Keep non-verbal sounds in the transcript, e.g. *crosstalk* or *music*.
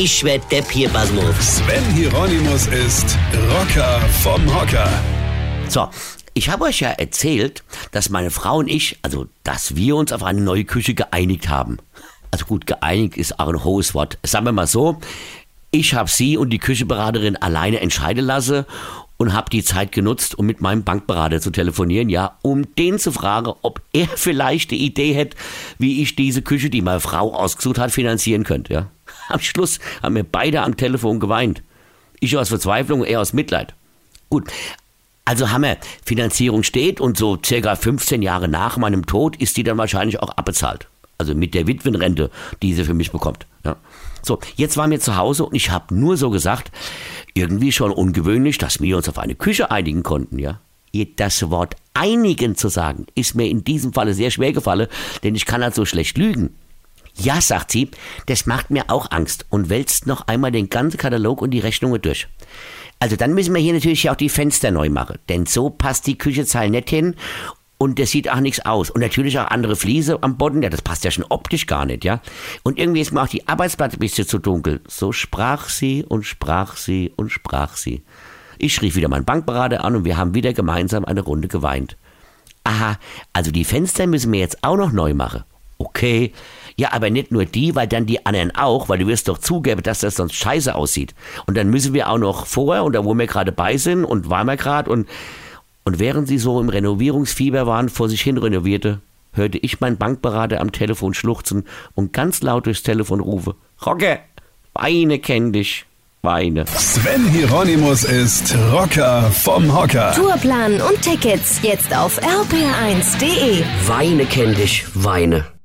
Ich werd Depp hier, Basmus. Sven Hieronymus ist Rocker vom Hocker. So, ich habe euch ja erzählt, dass meine Frau und ich, also dass wir uns auf eine neue Küche geeinigt haben. Also gut, geeinigt ist auch ein hohes Wort. Sagen wir mal so, ich habe sie und die Küchenberaterin alleine entscheiden lassen und habe die Zeit genutzt, um mit meinem Bankberater zu telefonieren, ja, um den zu fragen, ob er *laughs* vielleicht die Idee hätte, wie ich diese Küche, die meine Frau ausgesucht hat, finanzieren könnte, ja. *laughs* Am Schluss haben wir beide am Telefon geweint. Ich aus Verzweiflung, er aus Mitleid. Gut, also Hammer, Finanzierung steht und so circa 15 Jahre nach meinem Tod ist die dann wahrscheinlich auch abbezahlt. Also mit der Witwenrente, die sie für mich bekommt. Ja. So, jetzt waren wir zu Hause und ich habe nur so gesagt, irgendwie schon ungewöhnlich, dass wir uns auf eine Küche einigen konnten, ja. Das Wort einigen zu sagen, ist mir in diesem Falle sehr schwer gefallen, denn ich kann halt so schlecht lügen. Ja, sagt sie, das macht mir auch Angst und wälzt noch einmal den ganzen Katalog und die Rechnungen durch. Also dann müssen wir hier natürlich auch die Fenster neu machen, denn so passt die Küchezahl nicht hin und das sieht auch nichts aus. Und natürlich auch andere Fliese am Boden, ja, das passt ja schon optisch gar nicht, ja. Und irgendwie ist mir auch die Arbeitsplatte ein bisschen zu dunkel. So sprach sie und sprach sie und sprach sie. Ich rief wieder meinen Bankberater an und wir haben wieder gemeinsam eine Runde geweint. Aha, also die Fenster müssen wir jetzt auch noch neu machen. Okay. Ja, aber nicht nur die, weil dann die anderen auch, weil du wirst doch zugeben, dass das sonst scheiße aussieht. Und dann müssen wir auch noch vorher und da wo wir gerade bei sind und waren wir gerade und, und während sie so im Renovierungsfieber waren, vor sich hin renovierte, hörte ich meinen Bankberater am Telefon schluchzen und ganz laut durchs Telefon rufe, Rocke, weine kenn dich, weine. Sven Hieronymus ist Rocker vom Hocker. Tourplan und Tickets jetzt auf rpr1.de. Weine kenn dich, weine.